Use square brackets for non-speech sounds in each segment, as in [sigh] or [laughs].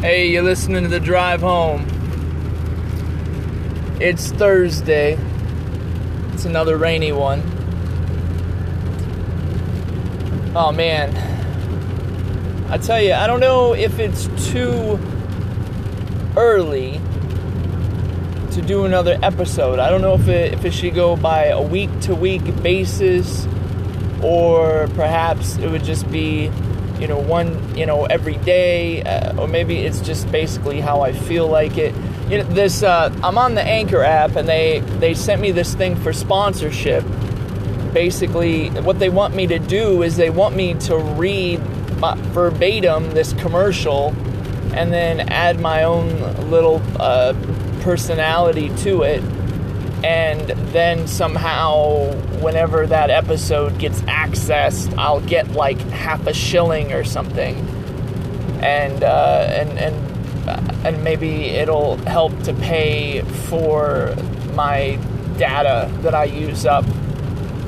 Hey, you're listening to the drive home. It's Thursday. It's another rainy one. Oh man. I tell you, I don't know if it's too early to do another episode. I don't know if it, if it should go by a week to week basis or perhaps it would just be you know one you know every day uh, or maybe it's just basically how i feel like it. You know this uh, i'm on the anchor app and they they sent me this thing for sponsorship. Basically what they want me to do is they want me to read verbatim this commercial and then add my own little uh, personality to it and then somehow whenever that episode gets accessed i'll get like half a shilling or something. And uh, and and uh, and maybe it'll help to pay for my data that i use up.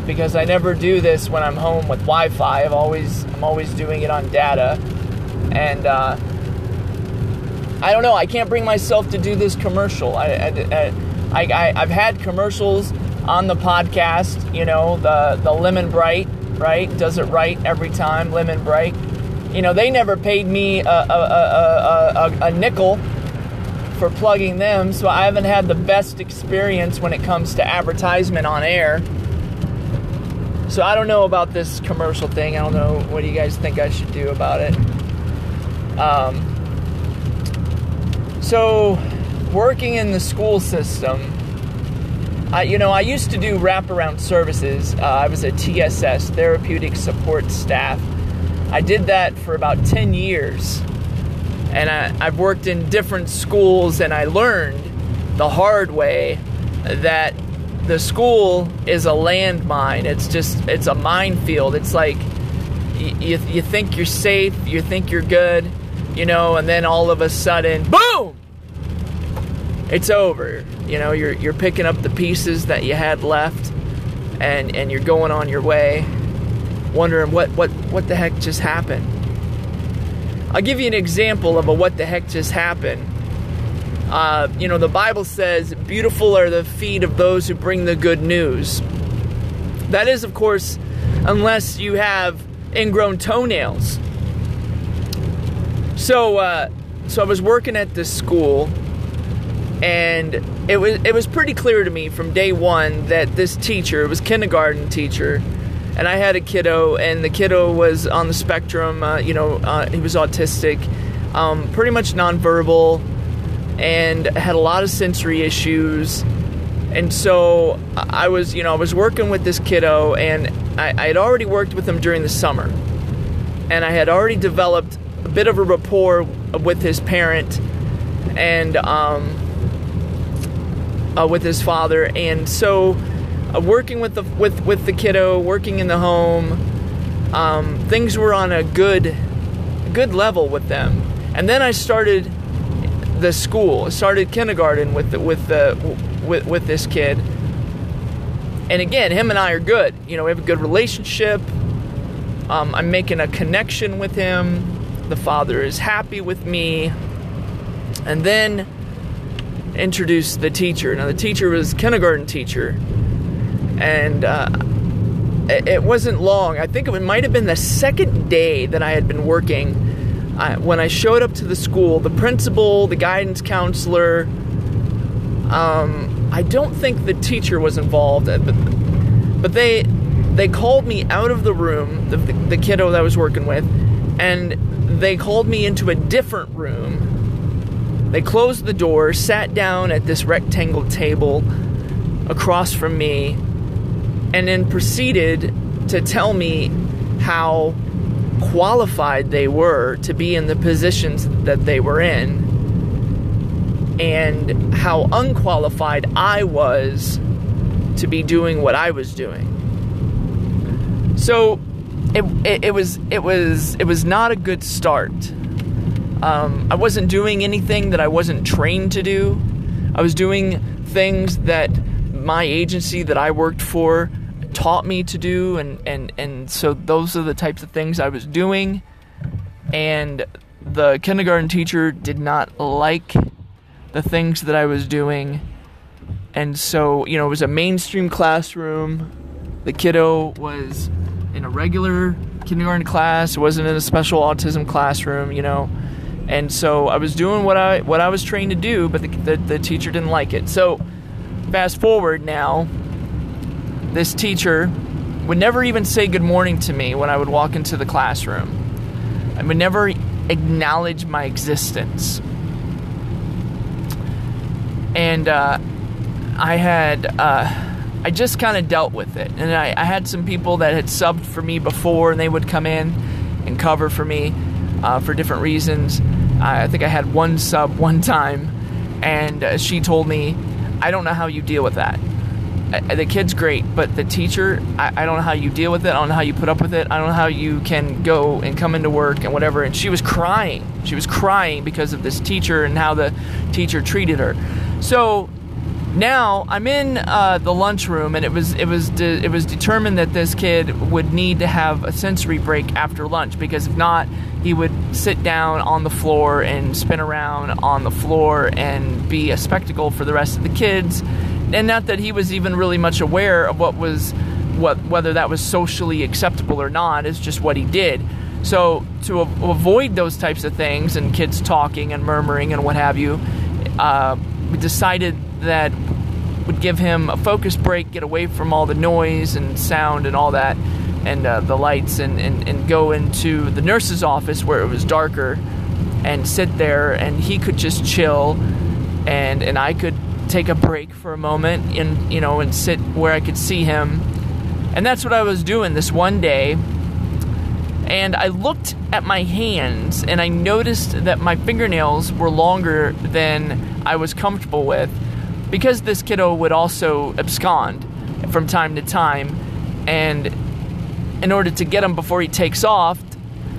Because i never do this when i'm home with wi-fi. I've always i'm always doing it on data. And uh, i don't know. I can't bring myself to do this commercial. I, I, I I, I have had commercials on the podcast. You know the the Lemon Bright, right? Does it right every time. Lemon Bright. You know they never paid me a, a, a, a, a nickel for plugging them, so I haven't had the best experience when it comes to advertisement on air. So I don't know about this commercial thing. I don't know what do you guys think I should do about it. Um, so working in the school system, I, you know, I used to do wraparound services. Uh, I was a TSS, therapeutic support staff. I did that for about 10 years. And I, I've worked in different schools, and I learned the hard way that the school is a landmine. It's just, it's a minefield. It's like you, you think you're safe, you think you're good, you know, and then all of a sudden, boom! It's over. You know, you're you're picking up the pieces that you had left, and and you're going on your way, wondering what what what the heck just happened. I'll give you an example of a what the heck just happened. Uh, you know, the Bible says, "Beautiful are the feet of those who bring the good news." That is, of course, unless you have ingrown toenails. So, uh, so I was working at this school and it was it was pretty clear to me from day one that this teacher was kindergarten teacher and I had a kiddo and the kiddo was on the spectrum uh, you know uh, he was autistic um, pretty much nonverbal and had a lot of sensory issues. And so I was you know I was working with this kiddo and I, I had already worked with him during the summer. And I had already developed a bit of a rapport with his parent. And um, uh, with his father, and so uh, working with the with with the kiddo, working in the home, um, things were on a good good level with them. And then I started the school, started kindergarten with the, with the with with this kid. And again, him and I are good. You know, we have a good relationship. Um, I'm making a connection with him. The father is happy with me. And then introduced the teacher. Now, the teacher was kindergarten teacher, and uh, it, wasn't long. I think it might have been the second day that I had been working. I, when I showed up to the school, the principal, the guidance counselor, um, I don't think the teacher was involved, uh, but, but they they called me out of the room, the, the kiddo that I was working with, and they called me into a different room they closed the door, sat down at this rectangle table across from me, and then proceeded to tell me how qualified they were to be in the positions that they were in, and how unqualified I was to be doing what I was doing. So it, it, it was it was it was not a good start um, I wasn't doing anything that I wasn't trained to do. I was doing things that my agency that I worked for taught me to do, and, and, and so those are the types of things I was doing. And the kindergarten teacher did not like the things that I was doing. And so, you know, it was a mainstream classroom. The kiddo was in a regular kindergarten class, It wasn't in a special autism classroom, you know. And so I was doing what I what I was trained to do, but the, the, the teacher didn't like it. So fast forward now, this teacher would never even say good morning to me when I would walk into the classroom. I would never acknowledge my existence. And uh, I had, uh, I just kind of dealt with it. And I, I, had some people that had subbed for me before, and they would come in and cover for me uh, for different reasons. I think I had one sub [laughs] one time, and uh, she told me, I don't know how you deal with that the kid's great, but the teacher, I, I, don't know how you deal with it. I don't know how you put up with it. I don't know how you can go and come into work and whatever. And she was crying. She was crying because of this teacher and how the teacher treated her. So now I'm in uh, the lunchroom, and it was it was de- it was determined that this kid would need to have a sensory break after lunch because if not, he would sit down on the floor and spin around on the floor and be a spectacle for the rest of the kids. And not that he was even really much aware of what was what whether that was socially acceptable or not is just what he did. So to a- avoid those types of things and kids talking and murmuring and what have you uh, we decided that would give him a focus break get away from all the noise and sound and all that and uh, the lights and, and, and go into the nurse's office where it was darker and sit there and he could just chill and and I could take a break for a moment and you know and sit where I could see him. And that's what I was doing this one day. And I looked at my hands and I noticed that my fingernails were longer than I was comfortable with because this kiddo would also abscond from time to time and in order to get him before he takes off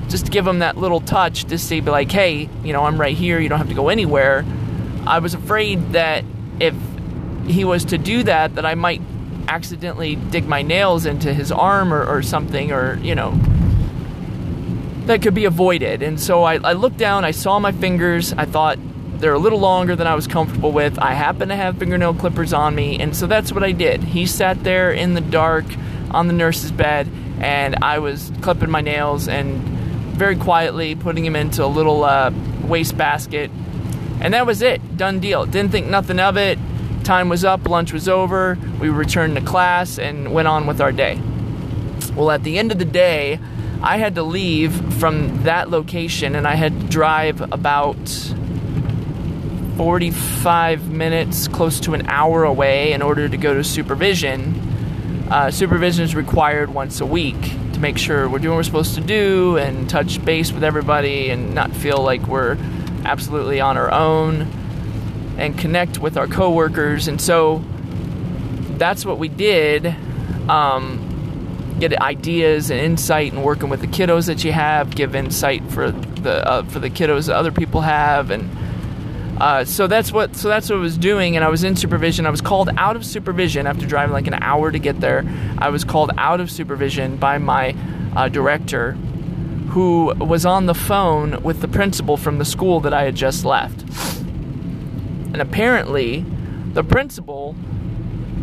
just to give him that little touch to say be like hey you know i'm right here you don't have to go anywhere i was afraid that if he was to do that, that I might accidentally dig my nails into his arm or, or something, or, you know, that could be avoided. And so I, I looked down, I saw my fingers, I thought they're a little longer than I was comfortable with. I happen to have fingernail clippers on me, and so that's what I did. He sat there in the dark on the nurse's bed, and I was clipping my nails and very quietly putting him into a little uh, waste basket and that was it. Done deal. Didn't think nothing of it. Time was up, lunch was over. We returned to class and went on with our day. Well, at the end of the day, I had to leave from that location and I had to drive about 45 minutes, close to an hour away, in order to go to supervision. Uh, supervision is required once a week to make sure we're doing what we're supposed to do and touch base with everybody and not feel like we're absolutely on our own and connect with our coworkers. And so that's what we did. Um, get ideas and insight and working with the kiddos that you have, give insight for the uh, for the kiddos that other people have, and uh, so that's what so that's what I was doing. And I was in supervision. I was called out of supervision after driving like an hour to get there. I was called out of supervision by my uh, director who was on the phone with the principal from the school that I had just left. And apparently, the principal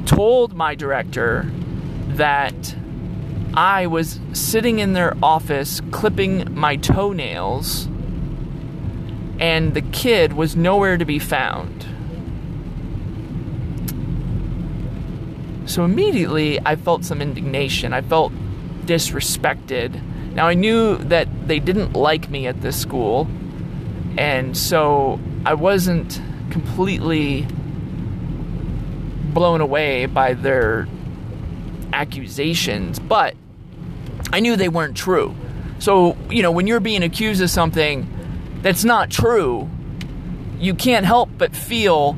told my director that I was sitting in their office clipping my toenails, and the kid was nowhere to be found. So immediately, I felt some indignation. I felt disrespected now, I knew that they didn't like me at this school, and so I wasn't completely blown away by their accusations, but I knew they weren't true. So, you know, when you're being accused of something that's not true, you can't help but feel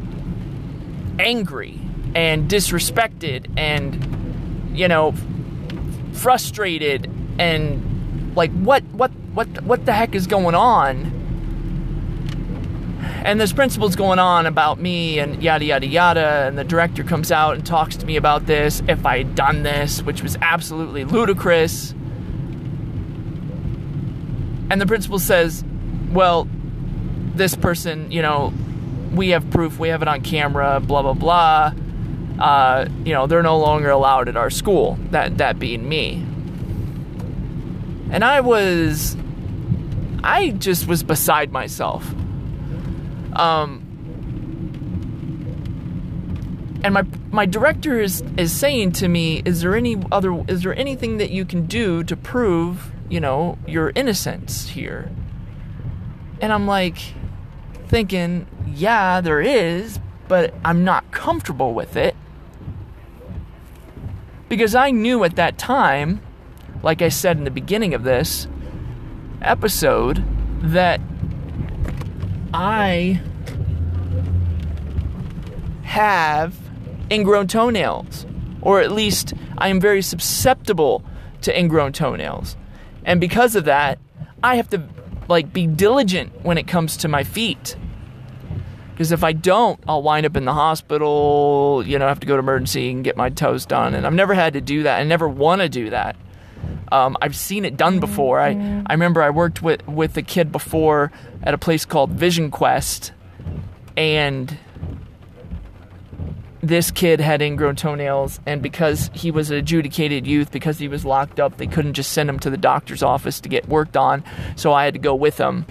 angry and disrespected and, you know, frustrated and like what what what what the heck is going on? And this principal's going on about me and yada yada yada and the director comes out and talks to me about this if i had done this which was absolutely ludicrous. And the principal says well, this person, you know, we have proof, we have it on camera, blah blah blah. Uh, you know, they're no longer allowed at our school. That that being me. And I was I just was beside myself. Um and my my director is is saying to me, "Is there any other is there anything that you can do to prove, you know, your innocence here?" And I'm like thinking, "Yeah, there is, but I'm not comfortable with it." Because I knew at that time, like I said in the beginning of this episode, that I have ingrown toenails, or at least I am very susceptible to ingrown toenails. And because of that, I have to like be diligent when it comes to my feet. Because if I don't, I'll wind up in the hospital, you know, I have to go to emergency and get my toes done. And I've never had to do that. I never want to do that. Um, I've seen it done before. I, I remember I worked with, with a kid before at a place called Vision Quest. And this kid had ingrown toenails, and because he was an adjudicated youth, because he was locked up, they couldn't just send him to the doctor's office to get worked on. So I had to go with him,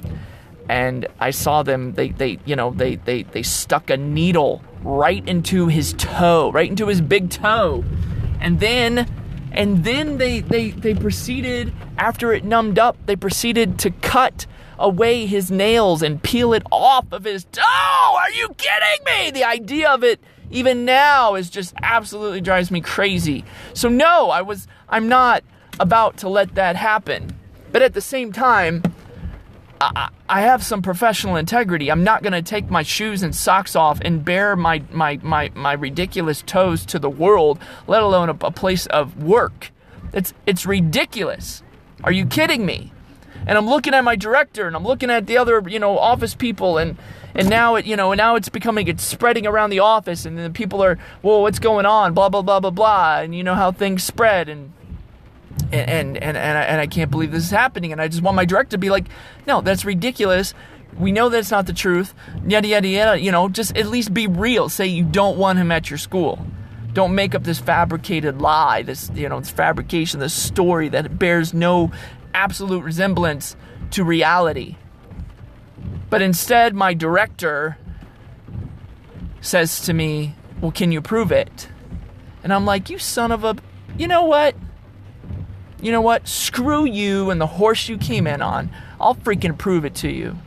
and I saw them. They, they, you know, they, they, they stuck a needle right into his toe, right into his big toe, and then, and then they, they, they proceeded after it numbed up. They proceeded to cut away his nails and peel it off of his toe. Are you kidding me? The idea of it even now is just absolutely drives me crazy. So no, I was I'm not about to let that happen. But at the same time, I, have some professional integrity. I'm not going to take my shoes and socks off and bare my, my, my, my ridiculous toes to the world, let alone a, a place of work. It's, it's ridiculous. Are you kidding me? And I'm looking at my director and I'm looking at the other, you know, office people and and now it you know now it's becoming it's spreading around the office and then people are well what's going on? Blah blah blah blah blah and you know how things spread and and and and, and, I, and I can't believe this is happening and I just want my director to be like no that's ridiculous. We know that's not the truth. Yada yada yada you know just at least be real. Say you don't want him at your school. Don't make up this fabricated lie this you know this fabrication this story that bears no absolute resemblance to reality but instead, my director says to me, Well, can you prove it? And I'm like, You son of a. You know what? You know what? Screw you and the horse you came in on. I'll freaking prove it to you.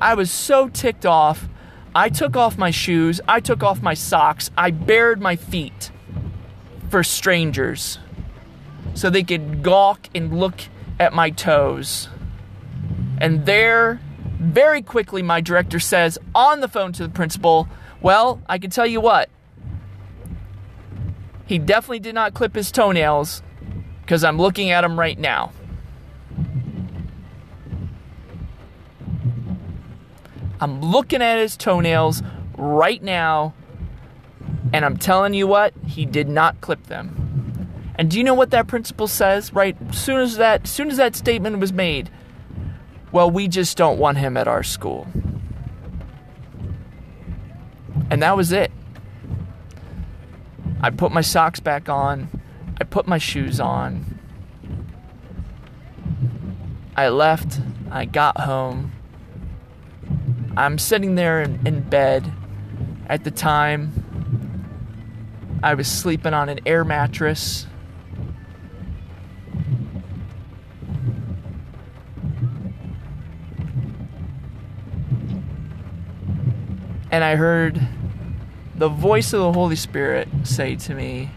I was so ticked off. I took off my shoes. I took off my socks. I bared my feet for strangers so they could gawk and look at my toes. And there very quickly, my director says on the phone to the principal, Well, I can tell you what. He definitely did not clip his toenails because I'm looking at him right now. I'm looking at his toenails right now, and I'm telling you what, he did not clip them. And do you know what that principal says? Right, soon as that, soon as that statement was made, well, we just don't want him at our school. And that was it. I put my socks back on. I put my shoes on. I left. I got home. I'm sitting there in, in bed. At the time, I was sleeping on an air mattress. And I heard the voice of the Holy Spirit say to me,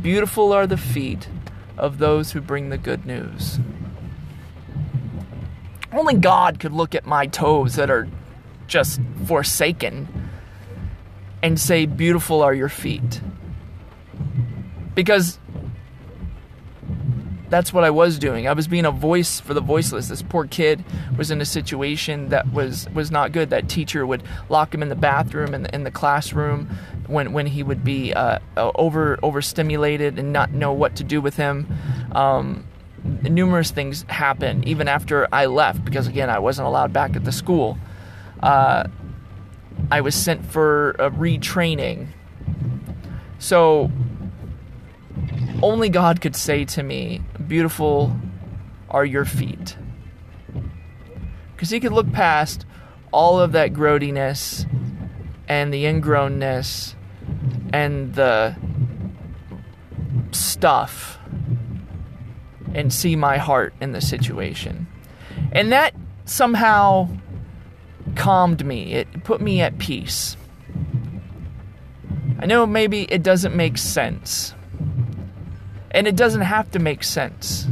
Beautiful are the feet of those who bring the good news. Only God could look at my toes that are just forsaken and say, Beautiful are your feet. Because that's what I was doing. I was being a voice for the voiceless. This poor kid was in a situation that was was not good. That teacher would lock him in the bathroom and in, in, the classroom when when he would be uh, over overstimulated and not know what to do with him. Um, numerous things happened even after I left because again I wasn't allowed back at the school. Uh, I was sent for a retraining. So only God could say to me, "Beautiful are your feet," because He could look past all of that growdiness and the ingrownness and the stuff and see my heart in the situation. And that somehow calmed me. It put me at peace. I know maybe it doesn't make sense. And it doesn't have to make sense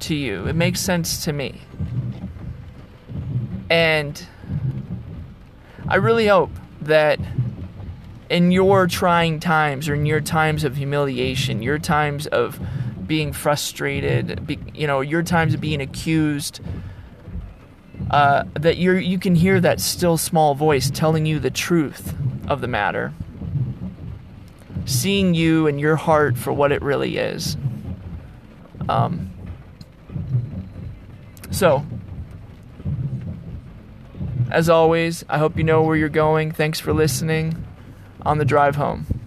to you. It makes sense to me. And I really hope that in your trying times or in your times of humiliation, your times of being frustrated, you know, your times of being accused, uh, that you you can hear that still small voice telling you the truth of the matter, seeing you and your heart for what it really is. Um, so, as always, I hope you know where you're going. Thanks for listening on the drive home.